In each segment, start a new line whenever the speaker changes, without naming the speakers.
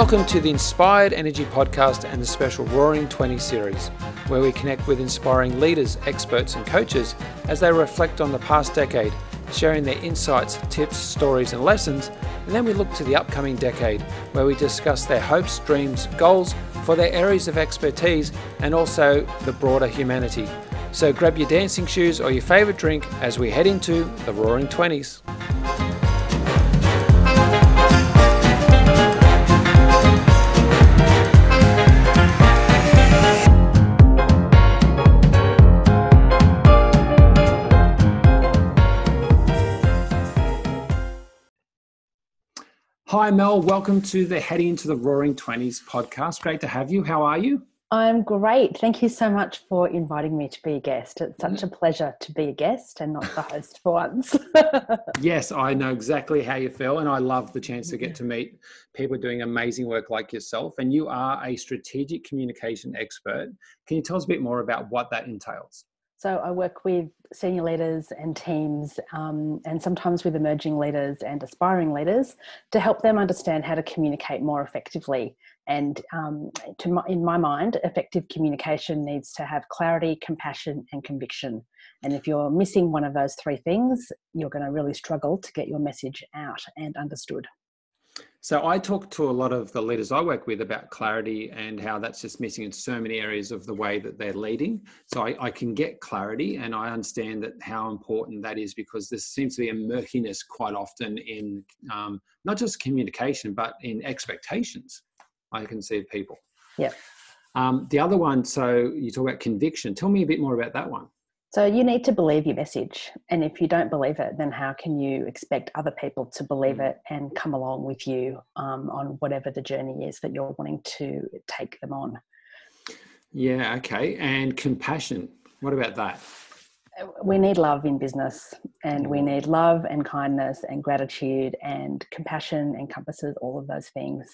Welcome to the Inspired Energy Podcast and the special Roaring 20 series, where we connect with inspiring leaders, experts, and coaches as they reflect on the past decade, sharing their insights, tips, stories, and lessons. And then we look to the upcoming decade, where we discuss their hopes, dreams, goals for their areas of expertise and also the broader humanity. So grab your dancing shoes or your favourite drink as we head into the Roaring 20s. Hi, Mel. Welcome to the Heading into the Roaring Twenties podcast. Great to have you. How are you?
I'm great. Thank you so much for inviting me to be a guest. It's such a pleasure to be a guest and not the host for once.
yes, I know exactly how you feel, and I love the chance to get to meet people doing amazing work like yourself. And you are a strategic communication expert. Can you tell us a bit more about what that entails?
So I work with senior leaders and teams, um, and sometimes with emerging leaders and aspiring leaders, to help them understand how to communicate more effectively. And um, my, in my mind, effective communication needs to have clarity, compassion, and conviction. And if you're missing one of those three things, you're going to really struggle to get your message out and understood.
So I talk to a lot of the leaders I work with about clarity and how that's just missing in so many areas of the way that they're leading. So I, I, can get clarity and I understand that how important that is because there seems to be a murkiness quite often in um, not just communication but in expectations. I can see of people.
Yeah.
Um, the other one, so you talk about conviction. Tell me a bit more about that one.
So you need to believe your message. And if you don't believe it, then how can you expect other people to believe mm. it and come along with you um, on whatever the journey is that you're wanting to take them on?
Yeah, okay. And compassion. What about that?
We need love in business, and we need love and kindness and gratitude and compassion encompasses all of those things.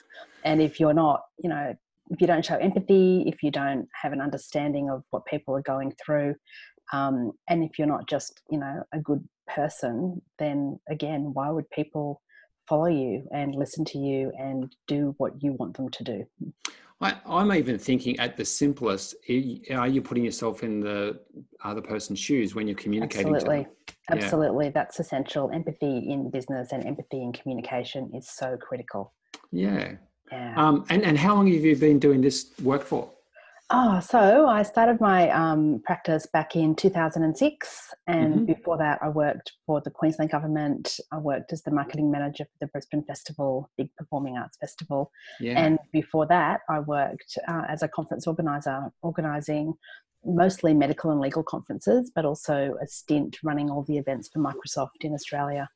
And if you're not, you know, if you don't show empathy, if you don't have an understanding of what people are going through, um, and if you're not just, you know, a good person, then again, why would people follow you and listen to you and do what you want them to do?
I, am even thinking at the simplest, are you putting yourself in the other person's shoes when you're communicating?
Absolutely. Absolutely. Yeah. That's essential. Empathy in business and empathy in communication is so critical.
Yeah. Yeah. Um, and, and how long have you been doing this work for?
Oh, so I started my um, practice back in 2006. And mm-hmm. before that, I worked for the Queensland Government. I worked as the marketing manager for the Brisbane Festival, big performing arts festival. Yeah. And before that, I worked uh, as a conference organizer, organizing mostly medical and legal conferences, but also a stint running all the events for Microsoft in Australia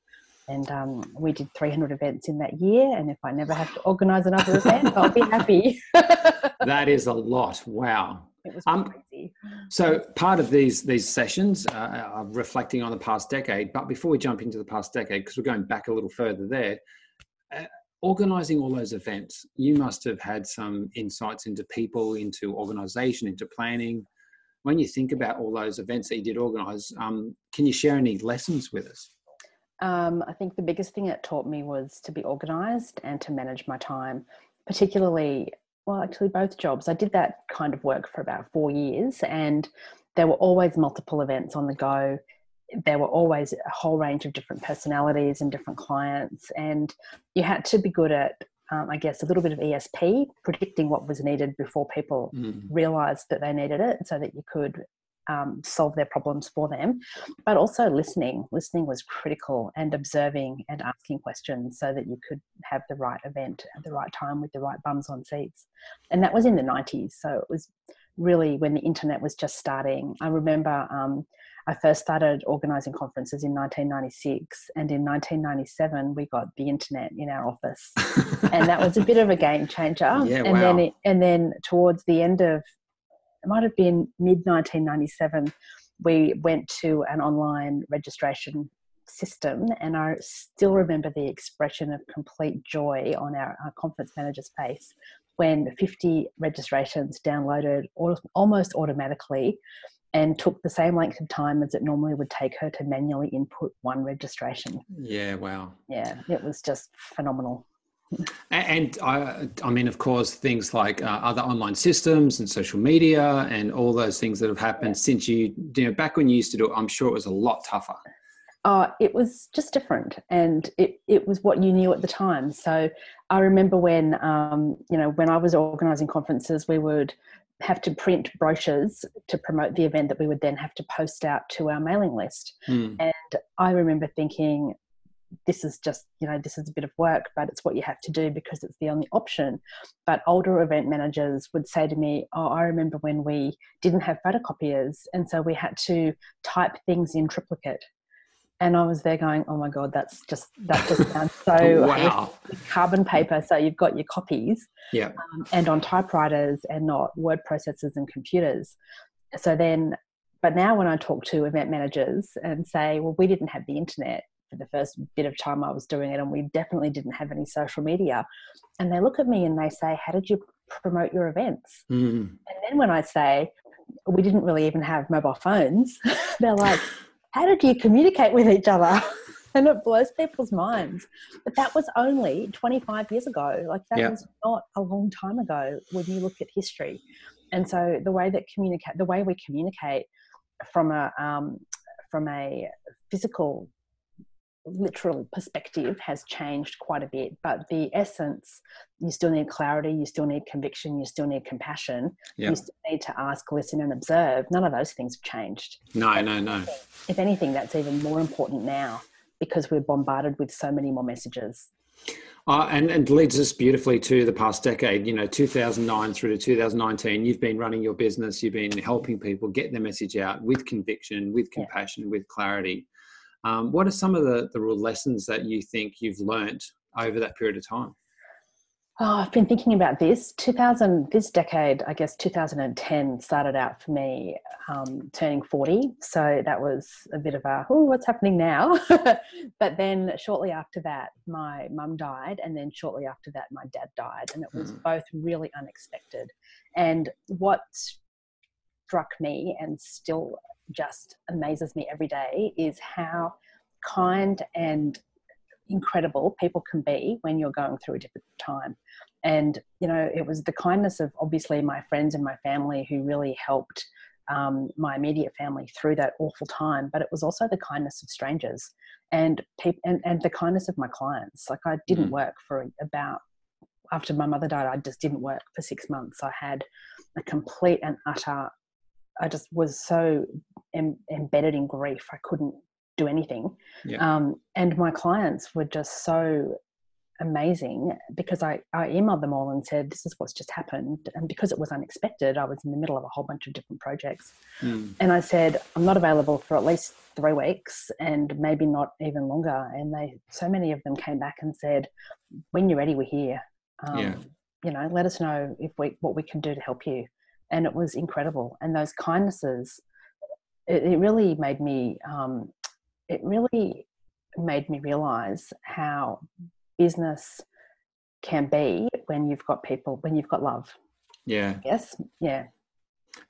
and um, we did 300 events in that year and if i never have to organize another event i'll be happy
that is a lot wow it was um, crazy. So part of these these sessions uh, are reflecting on the past decade. But before we jump into the past decade, because we're going back a little further there, uh, organizing all those events, you must have had some insights into people, into organization, into planning. When you think about all those events that you did organize, um, can you share any lessons with us?
Um, I think the biggest thing it taught me was to be organized and to manage my time, particularly, well, actually, both jobs. I did that kind of work for about four years, and there were always multiple events on the go. There were always a whole range of different personalities and different clients, and you had to be good at um, I guess, a little bit of ESP, predicting what was needed before people mm. realized that they needed it so that you could um, solve their problems for them, but also listening. Listening was critical and observing and asking questions so that you could have the right event at the right time with the right bums on seats. And that was in the 90s. So it was really when the internet was just starting. I remember um, I first started organizing conferences in 1996, and in 1997 we got the internet in our office, and that was a bit of a game changer.
Yeah,
and
wow.
then, it, and then towards the end of it might have been mid 1997, we went to an online registration system and I still remember the expression of complete joy on our, our conference manager's face when 50 registrations downloaded almost automatically and took the same length of time as it normally would take her to manually input one registration.
Yeah, wow.
Yeah, it was just phenomenal.
And I, I mean, of course, things like uh, other online systems and social media and all those things that have happened yeah. since you, you know, back when you used to do it, I'm sure it was a lot tougher.
Uh, it was just different and it, it was what you knew at the time. So I remember when, um, you know, when I was organizing conferences, we would have to print brochures to promote the event that we would then have to post out to our mailing list. Mm. And I remember thinking, this is just you know this is a bit of work but it's what you have to do because it's the only option. But older event managers would say to me oh i remember when we didn't have photocopiers and so we had to type things in triplicate. And i was there going oh my god that's just that just sounds so
wow.
carbon paper so you've got your copies
yeah.
um, and on typewriters and not word processors and computers. So then but now when i talk to event managers and say well we didn't have the internet for the first bit of time I was doing it, and we definitely didn't have any social media. And they look at me and they say, How did you promote your events? Mm. And then when I say, We didn't really even have mobile phones, they're like, How did you communicate with each other? and it blows people's minds. But that was only 25 years ago. Like, that yeah. was not a long time ago when you look at history. And so the way that communicate, the way we communicate from a, um, from a physical literal perspective has changed quite a bit, but the essence, you still need clarity, you still need conviction, you still need compassion, yeah. you still need to ask, listen, and observe. None of those things have changed.
No, no, no.
If anything, that's even more important now because we're bombarded with so many more messages.
Uh, and, and leads us beautifully to the past decade, you know, 2009 through to 2019. You've been running your business, you've been helping people get their message out with conviction, with compassion, yeah. with clarity. Um, what are some of the, the real lessons that you think you've learned over that period of time?
Oh, I've been thinking about this. 2000, this decade, I guess 2010 started out for me um, turning 40. So that was a bit of a, oh, what's happening now? but then shortly after that, my mum died. And then shortly after that, my dad died. And it was mm. both really unexpected. And what struck me and still just amazes me every day is how kind and incredible people can be when you're going through a difficult time. And, you know, it was the kindness of obviously my friends and my family who really helped um, my immediate family through that awful time, but it was also the kindness of strangers and, people and, and the kindness of my clients. Like I didn't mm. work for about, after my mother died, I just didn't work for six months. I had a complete and utter I just was so em- embedded in grief. I couldn't do anything. Yeah. Um, and my clients were just so amazing because I, I emailed them all and said, This is what's just happened. And because it was unexpected, I was in the middle of a whole bunch of different projects. Mm. And I said, I'm not available for at least three weeks and maybe not even longer. And they, so many of them came back and said, When you're ready, we're here. Um, yeah. You know, let us know if we, what we can do to help you and it was incredible. And those kindnesses, it, it really made me, um, it really made me realize how business can be when you've got people, when you've got love.
Yeah.
Yes. Yeah.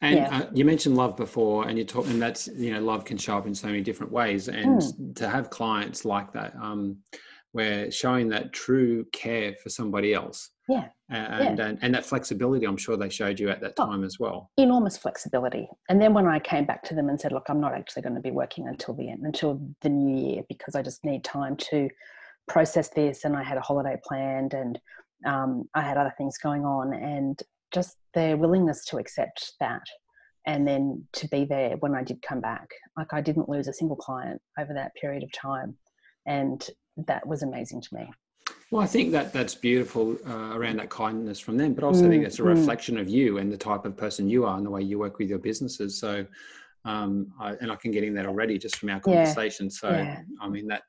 And yeah. uh, you mentioned love before, and you talk, and that's you know, love can show up in so many different ways. And mm. to have clients like that, um, where showing that true care for somebody else,
yeah,
and, yeah. and and that flexibility, I'm sure they showed you at that oh, time oh, as well.
Enormous flexibility. And then when I came back to them and said, "Look, I'm not actually going to be working until the end, until the new year, because I just need time to process this," and I had a holiday planned, and um, I had other things going on, and just their willingness to accept that and then to be there when I did come back. Like I didn't lose a single client over that period of time. And that was amazing to me.
Well, I think that that's beautiful uh, around that kindness from them, but also mm, I think it's a mm, mm. reflection mm. of you and the type of person you are and the way you work with your businesses. So, um, I, and I can get in that already just from our conversation. Yeah. So, yeah. I mean that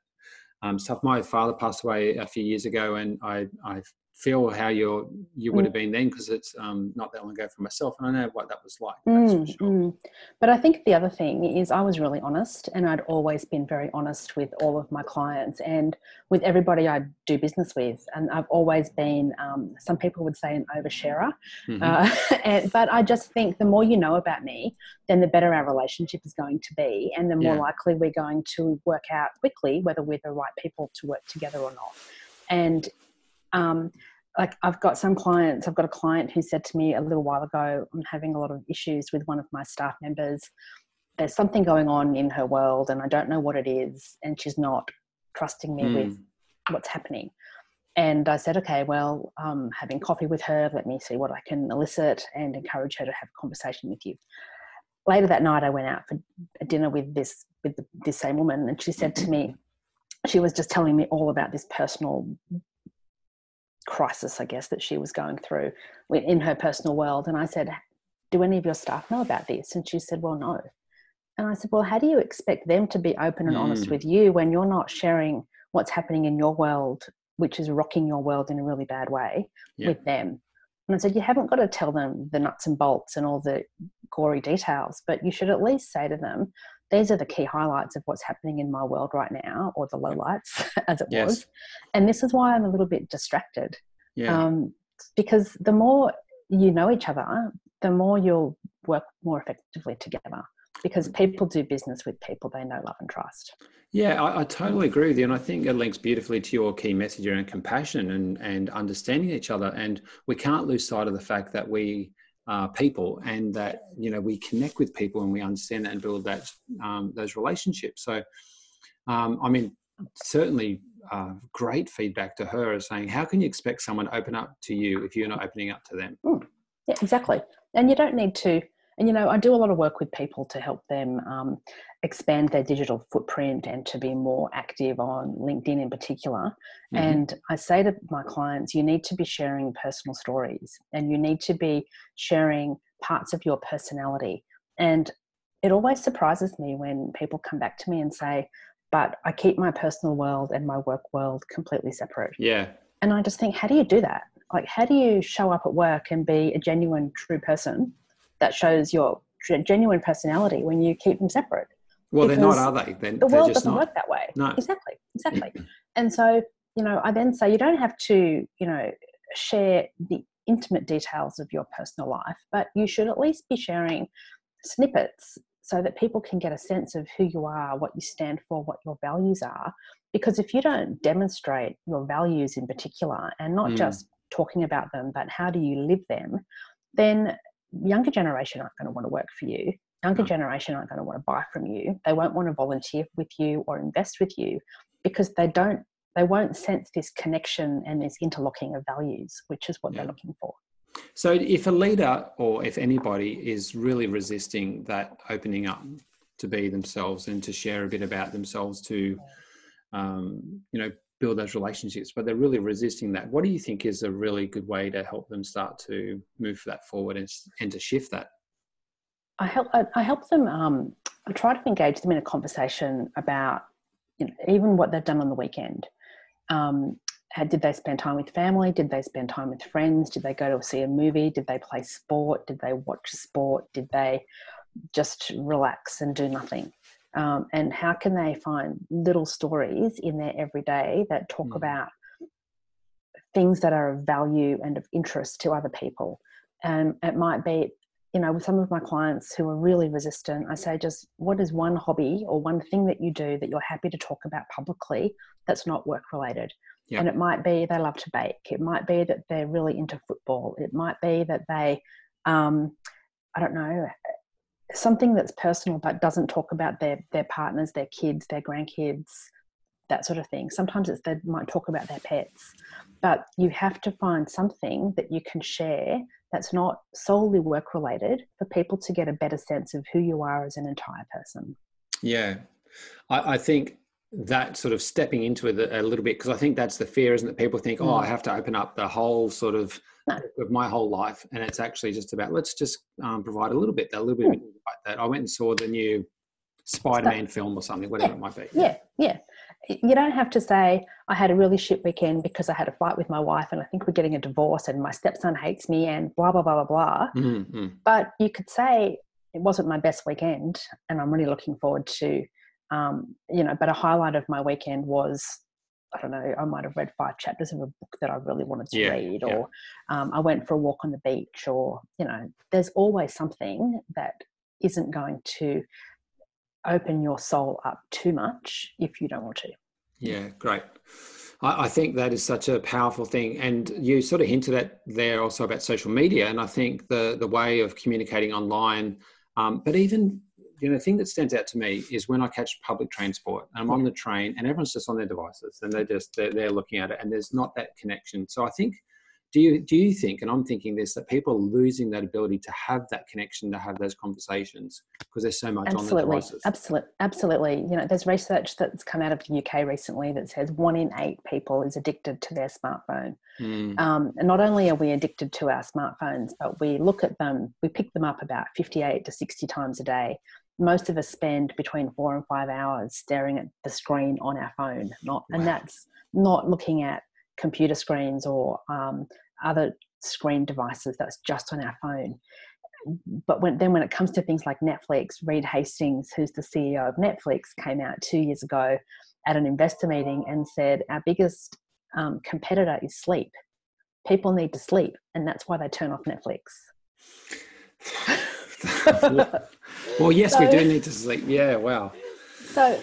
um, stuff. My father passed away a few years ago, and I I feel how you're you would mm. have been then because it's um, not that long ago for myself and i know what that was like mm, sure. mm.
but i think the other thing is i was really honest and i'd always been very honest with all of my clients and with everybody i do business with and i've always been um, some people would say an oversharer mm-hmm. uh, and, but i just think the more you know about me then the better our relationship is going to be and the more yeah. likely we're going to work out quickly whether we're the right people to work together or not and Um, like I've got some clients, I've got a client who said to me a little while ago, I'm having a lot of issues with one of my staff members. There's something going on in her world and I don't know what it is. And she's not trusting me mm. with what's happening. And I said, okay, well, um, having coffee with her, let me see what I can elicit and encourage her to have a conversation with you. Later that night, I went out for a dinner with this with the, this same woman, and she said to me, she was just telling me all about this personal crisis, I guess, that she was going through in her personal world. And I said, Do any of your staff know about this? And she said, Well, no. And I said, Well, how do you expect them to be open and mm. honest with you when you're not sharing what's happening in your world, which is rocking your world in a really bad way, yeah. with them? And I said, You haven't got to tell them the nuts and bolts and all the gory details, but you should at least say to them, these are the key highlights of what's happening in my world right now, or the lowlights, as it yes. was. And this is why I'm a little bit distracted. Yeah. Um, because the more you know each other, the more you'll work more effectively together. Because mm. people do business with people they know, love, and trust.
Yeah, I, I, totally agree with you. And I think it links beautifully to your key message around compassion and, and understanding each other. And we can't lose sight of the fact that we uh, people and that you know we connect with people and we understand that and build that um, those relationships. So um, i mean certainly uh, great feedback to her as saying how can you expect someone to open up to you if you're not opening up to them?
Mm. yeah exactly. And you don't need to and you know i do a lot of work with people to help them um, expand their digital footprint and to be more active on linkedin in particular. Mm-hmm. and i say to my clients you need to be sharing personal stories and you need to be sharing parts of your personality. And it always surprises me when people come back to me and say but i keep my personal world and my work world completely separate.
Yeah.
And i just think how do you do that? Like how do you show up at work and be a genuine true person that shows your genuine personality when you keep them separate.
Well, they're not, are they? They're,
the world doesn't
not.
work that way.
No.
Exactly. Exactly. and so, you know, I then say you don't have to, you know, share the intimate details of your personal life, but you should at least be sharing snippets so that people can get a sense of who you are, what you stand for, what your values are. Because if you don't demonstrate your values in particular, and not mm. just talking about them, but how do you live them, then younger generation aren't going to want to work for you younger generation aren't going to want to buy from you they won't want to volunteer with you or invest with you because they don't they won't sense this connection and this interlocking of values which is what yeah. they're looking for
so if a leader or if anybody is really resisting that opening up to be themselves and to share a bit about themselves to um, you know build those relationships, but they're really resisting that. What do you think is a really good way to help them start to move that forward and, and to shift that?
I help. I, I help them. Um, I try to engage them in a conversation about you know, even what they've done on the weekend. Um, had, did they spend time with family? Did they spend time with friends? Did they go to see a movie? Did they play sport? Did they watch sport? Did they just relax and do nothing? um, and how can they find little stories in their everyday that talk mm. about things that are of value and of interest to other people and it might be you know with some of my clients who are really resistant i say just what is one hobby or one thing that you do that you're happy to talk about publicly that's not work related yep. and it might be they love to bake it might be that they're really into football it might be that they um, i don't know something that's personal but doesn't talk about their their partners, their kids, their grandkids, that sort of thing. Sometimes it's they might talk about their pets, but you have to find something that you can share that's not solely work related for people to get a better sense of who you are as an entire person.
Yeah, I, I think that sort of stepping into it a, little bit because I think that's the fear, isn't it? People think, oh, I mm. have to open up the whole sort of no. of my whole life, and it's actually just about let's just um, provide a little bit, a little bit like that. I went and saw the new Spider-Man film or something, whatever
yeah.
it might be.
Yeah, yeah. You don't have to say I had a really shit weekend because I had a fight with my wife, and I think we're getting a divorce, and my stepson hates me, and blah blah blah blah blah. Mm-hmm. But you could say it wasn't my best weekend, and I'm really looking forward to um, you know, but a highlight of my weekend was I don't know, I might have read five chapters of a book that I really wanted to yeah, read, or yeah. um, I went for a walk on the beach, or, you know, there's always something that isn't going to open your soul up too much if you don't want to.
Yeah, great. I, I think that is such a powerful thing, and you sort of hinted at there also about social media, and I think the the way of communicating online, um, but even you know, the thing that stands out to me is when I catch public transport, I'm on the train, and everyone's just on their devices, and they're just they're, they're looking at it, and there's not that connection. So I think do you do you think and i'm thinking this that people are losing that ability to have that connection to have those conversations because there's so much
absolutely.
on the devices
absolutely absolutely you know there's research that's come out of the uk recently that says one in eight people is addicted to their smartphone mm. um, and not only are we addicted to our smartphones but we look at them we pick them up about 58 to 60 times a day most of us spend between four and five hours staring at the screen on our phone not wow. and that's not looking at computer screens or um, other screen devices that's just on our phone. But when, then when it comes to things like Netflix, Reed Hastings, who's the CEO of Netflix, came out two years ago at an investor meeting and said, Our biggest um, competitor is sleep. People need to sleep, and that's why they turn off Netflix.
well, yes, so, we do need to sleep. Yeah, wow.
So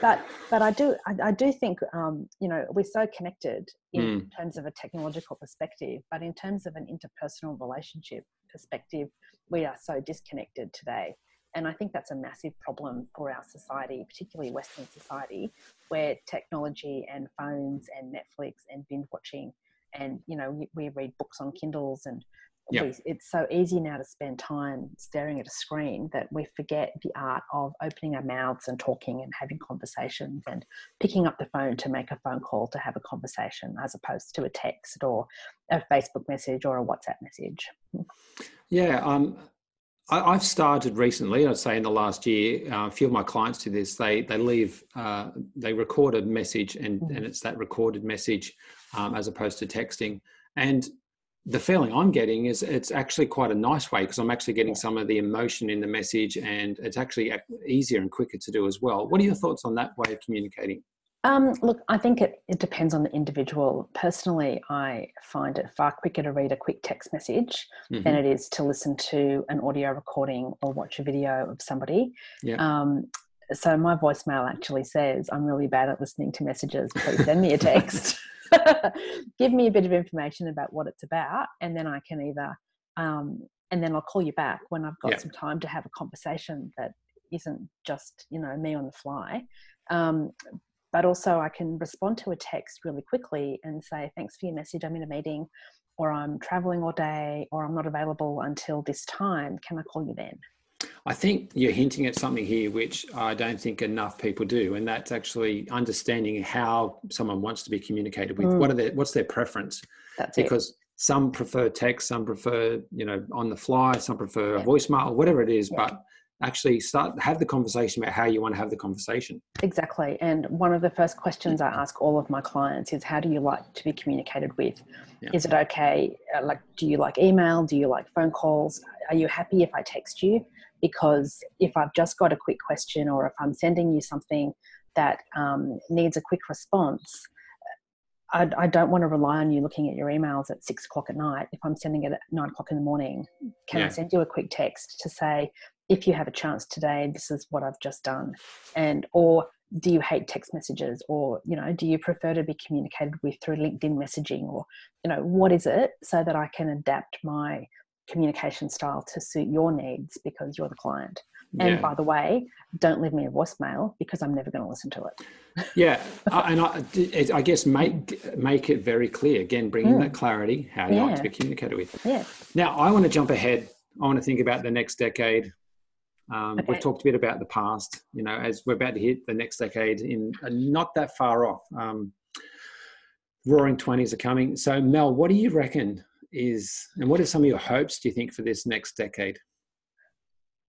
but but I do I, I do think um, you know we're so connected in mm. terms of a technological perspective, but in terms of an interpersonal relationship perspective, we are so disconnected today. And I think that's a massive problem for our society, particularly Western society, where technology and phones and Netflix and binge watching, and you know we, we read books on Kindles and we, it's so easy now to spend time staring at a screen that we forget the art of opening our mouths and talking and having conversations and picking up the phone to make a phone call to have a conversation as opposed to a text or a Facebook message or a WhatsApp message.
Yeah, um, I, have started recently. I'd say in the last year, uh, a few of my clients do this. They they leave, uh, they record a message, and mm. and it's that recorded message um, as opposed to texting. And the feeling I'm getting is it's actually quite a nice way because I'm actually getting some of the emotion in the message and it's actually easier and quicker to do as well. What are your thoughts on that way of communicating?
Um, look, I think it, it depends on the individual. Personally, I find it far quicker to read a quick text message mm-hmm. than it is to listen to an audio recording or watch a video of somebody. Yeah. Um, so my voicemail actually says, I'm really bad at listening to messages. Please send me a text. give me a bit of information about what it's about, and then I can either, um, and then I'll call you back when I've got yeah. some time to have a conversation that isn't just you know me on the fly. Um, but also, I can respond to a text really quickly and say, "Thanks for your message. I'm in a meeting." Or I'm traveling all day, or I'm not available until this time. Can I call you then?
I think you're hinting at something here which I don't think enough people do, and that's actually understanding how someone wants to be communicated with. Mm. What are their what's their preference?
That's
because
it.
some prefer text, some prefer you know on the fly, some prefer yeah. a voicemail, whatever it is. Yeah. But actually start have the conversation about how you want to have the conversation
exactly and one of the first questions i ask all of my clients is how do you like to be communicated with yeah. is it okay uh, like do you like email do you like phone calls are you happy if i text you because if I've just got a quick question or if I'm sending you something that um, needs a quick response, I, I, don't want to rely on you looking at your emails at six o'clock at night. If I'm sending it at nine o'clock in the morning, can yeah. I send you a quick text to say, if you have a chance today, this is what I've just done? And, or do you hate text messages or, you know, do you prefer to be communicated with through LinkedIn messaging or, you know, what is it so that I can adapt my communication style to suit your needs because you're the client. And yeah. by the way, don't leave me a voicemail because I'm never going to listen to it.
yeah, and I, I, guess make make it very clear. Again, bringing mm. that clarity. How you yeah. like to be communicated with?
Yeah.
Now, I want to jump ahead. I want to think about the next decade. Um, okay. We've talked a bit about the past. You know, as we're about to hit the next decade, in uh, not that far off. Um, roaring twenties are coming. So, Mel, what do you reckon is, and what are some of your hopes, do you think, for this next decade?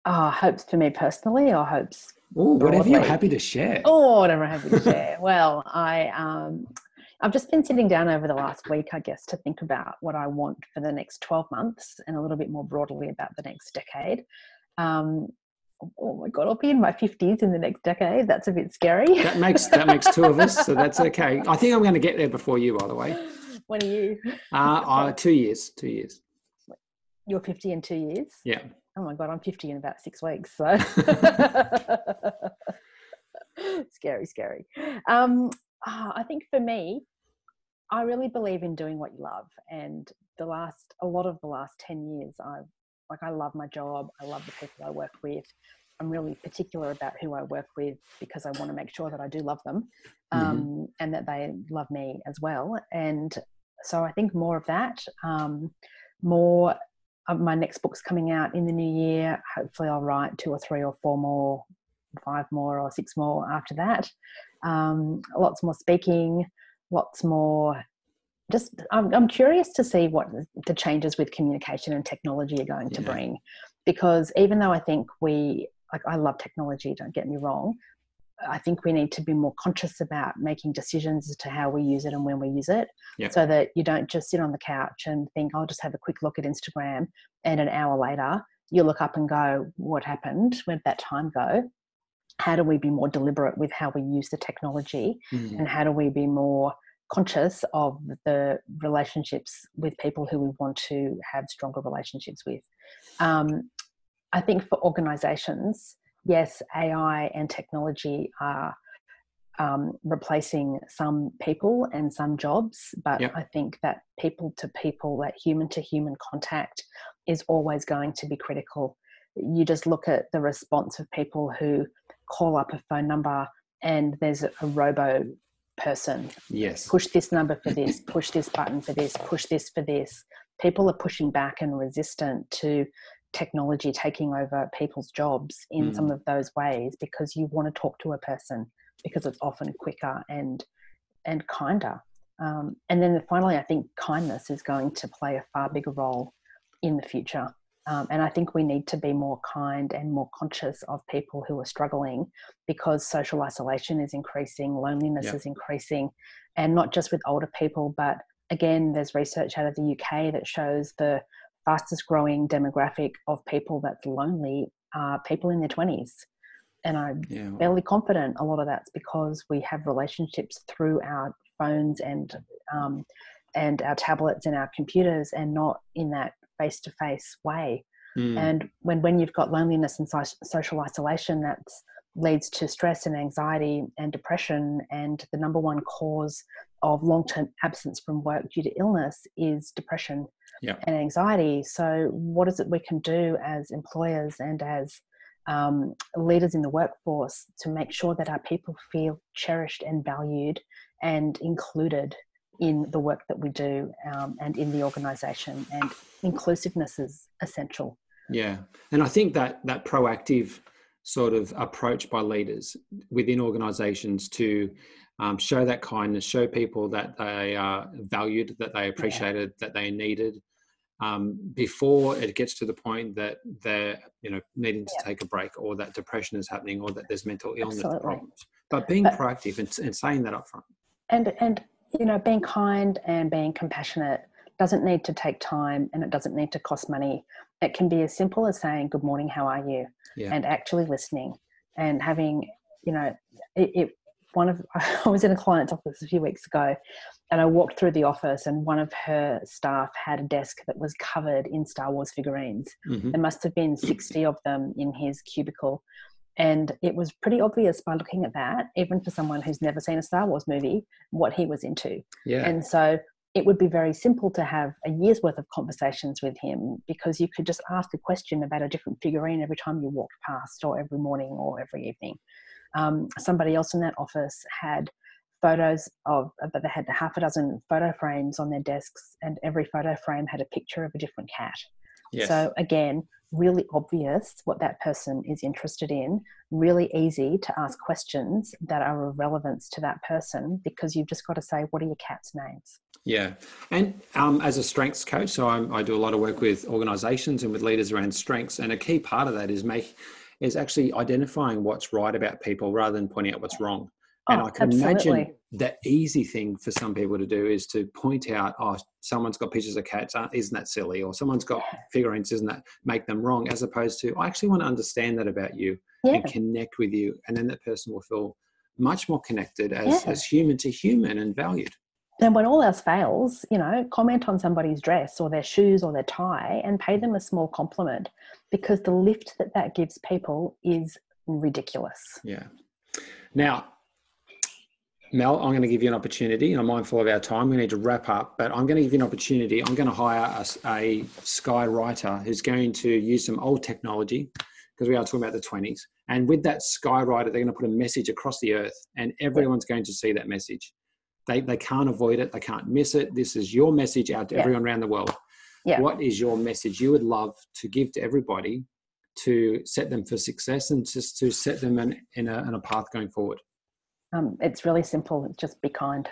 Oh, hopes for me personally, or hopes?
Oh, whatever you're happy to share.
Oh, whatever I'm happy to share. well, I um, I've just been sitting down over the last week, I guess, to think about what I want for the next 12 months and a little bit more broadly about the next decade. Um, oh my god, I'll be in my 50s in the next decade. That's a bit scary.
That makes that makes two of us, so that's okay. I think I'm going to get there before you, by the way.
When are you?
Uh, uh, two years. Two years.
You're 50 in two years?
Yeah.
Oh my God, I'm 50 in about six weeks. So scary, scary. Um, Uh, I think for me, I really believe in doing what you love. And the last, a lot of the last 10 years, I've like, I love my job. I love the people I work with. I'm really particular about who I work with because I want to make sure that I do love them mm-hmm. um, mm-hmm. and that they love me as well. And so I think more of that, um, more my next book's coming out in the new year. Hopefully, I'll write two or three or four more, five more or six more after that. Um, lots more speaking, lots more. Just, I'm, I'm curious to see what the changes with communication and technology are going to bring, because even though I think we, like, I love technology. Don't get me wrong. I think we need to be more conscious about making decisions as to how we use it and when we use it so that you don't just sit on the couch and think, I'll just have a quick look at Instagram. And an hour later, you look up and go, What happened? Where did that time go? How do we be more deliberate with how we use the technology? Mm-hmm. And how do we be more conscious of the relationships with people who we want to have stronger relationships with? Um, I think for organizations, yes, AI and technology are um, replacing some people and some jobs, but yep. I think that people to people, that human to human contact is always going to be critical. You just look at the response of people who call up a phone number and there's a, a robo person.
Yes.
Push this number for this, push this button for this, push this for this. People are pushing back and resistant to technology taking over people's jobs in mm. some of those ways because you want to talk to a person because it's often quicker and and kinder. Um, and then finally i think kindness is going to play a far bigger role in the future. Um, and i think we need to be more kind and more conscious of people who are struggling because social isolation is increasing loneliness is increasing and not just with older people but again there's research out of the uk that shows the fastest growing demographic of people that's lonely are people in their 20s. And I'm yeah. fairly confident a lot of that's because we have relationships through our phones and um, and our tablets and our computers and not in that face to face way. Mm. And when, when you've got loneliness and so- social isolation, that leads to stress and anxiety and depression. And the number one cause of long term absence from work due to illness is depression
yeah.
and anxiety. So, what is it we can do as employers and as um, leaders in the workforce to make sure that our people feel cherished and valued and included in the work that we do um, and in the organization? And inclusiveness is essential.
Yeah. And I think that that proactive sort of approach by leaders within organizations to um, show that kindness, show people that they are valued, that they appreciated, yeah. that they needed, um, before it gets to the point that they're you know needing to yeah. take a break or that depression is happening or that there's mental illness Absolutely. problems but being but, proactive and, and saying that up front
and and you know being kind and being compassionate doesn't need to take time and it doesn't need to cost money it can be as simple as saying good morning how are you yeah. and actually listening and having you know it, it one of I was in a client's office a few weeks ago and I walked through the office and one of her staff had a desk that was covered in Star Wars figurines. Mm-hmm. There must have been 60 of them in his cubicle. And it was pretty obvious by looking at that, even for someone who's never seen a Star Wars movie, what he was into.
Yeah.
And so it would be very simple to have a year's worth of conversations with him because you could just ask a question about a different figurine every time you walked past or every morning or every evening. Um, somebody else in that office had photos of, but they had half a dozen photo frames on their desks, and every photo frame had a picture of a different cat. Yes. So again, really obvious what that person is interested in, really easy to ask questions that are of relevance to that person because you've just got to say, what are your cat's names?
Yeah. And um, as a strengths coach, so I'm, i do a lot of work with organizations and with leaders around strengths. And a key part of that is make is actually identifying what's right about people rather than pointing out what's wrong. Oh, and I can absolutely. imagine the easy thing for some people to do is to point out, oh, someone's got pictures of cats, uh, isn't that silly? Or someone's got figurines, isn't that make them wrong? As opposed to, I actually want to understand that about you yeah. and connect with you. And then that person will feel much more connected as, yeah. as human to human and valued.
And when all else fails, you know, comment on somebody's dress or their shoes or their tie and pay them a small compliment because the lift that that gives people is ridiculous.
Yeah. Now, Mel, I'm going to give you an opportunity. I'm mindful of our time. We need to wrap up, but I'm going to give you an opportunity. I'm going to hire a, a sky writer who's going to use some old technology because we are talking about the 20s. And with that sky writer, they're going to put a message across the earth, and everyone's going to see that message. They, they can't avoid it. They can't miss it. This is your message out to yeah. everyone around the world. Yeah. What is your message you would love to give to everybody to set them for success and just to set them in, in, a, in a path going forward?
Um, it's really simple. Just be kind.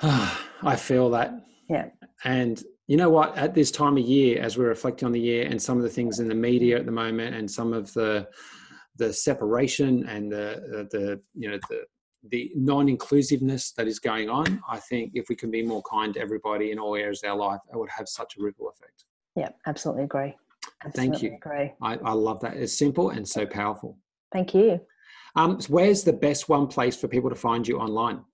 I feel that.
Yeah.
And you know what? At this time of year, as we're reflecting on the year and some of the things in the media at the moment, and some of the the separation and the the you know the the non-inclusiveness that is going on, I think if we can be more kind to everybody in all areas of our life, it would have such a ripple effect.
Yeah, absolutely agree.
Absolutely Thank you.
Agree.
I, I love that. It's simple and so powerful.
Thank you.
Um, so where's the best one place for people to find you online?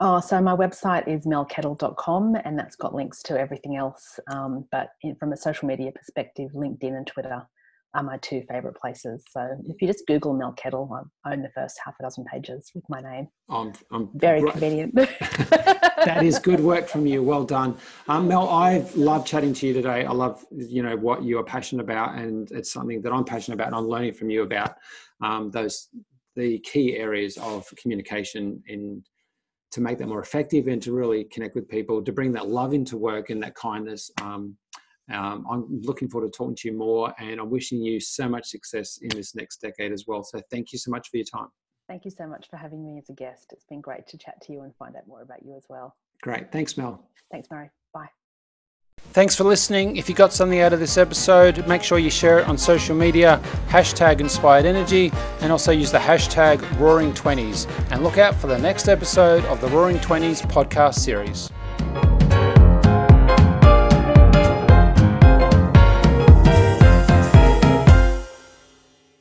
Oh, so my website is melkettle.com and that's got links to everything else. Um, but in, from a social media perspective, LinkedIn and Twitter are my two favorite places. So if you just Google Mel Kettle, I own the first half a dozen pages with my name.
I'm, I'm
very great. convenient.
that is good work from you. Well done, um, Mel. I've loved chatting to you today. I love you know what you are passionate about, and it's something that I'm passionate about. And I'm learning from you about um, those the key areas of communication in to make that more effective and to really connect with people, to bring that love into work and that kindness. Um, um, I'm looking forward to talking to you more, and I'm wishing you so much success in this next decade as well. So, thank you so much for your time.
Thank you so much for having me as a guest. It's been great to chat to you and find out more about you as well.
Great. Thanks, Mel.
Thanks, Murray. Bye.
Thanks for listening. If you got something out of this episode, make sure you share it on social media, hashtag inspired energy, and also use the hashtag roaring20s. And look out for the next episode of the Roaring 20s podcast series.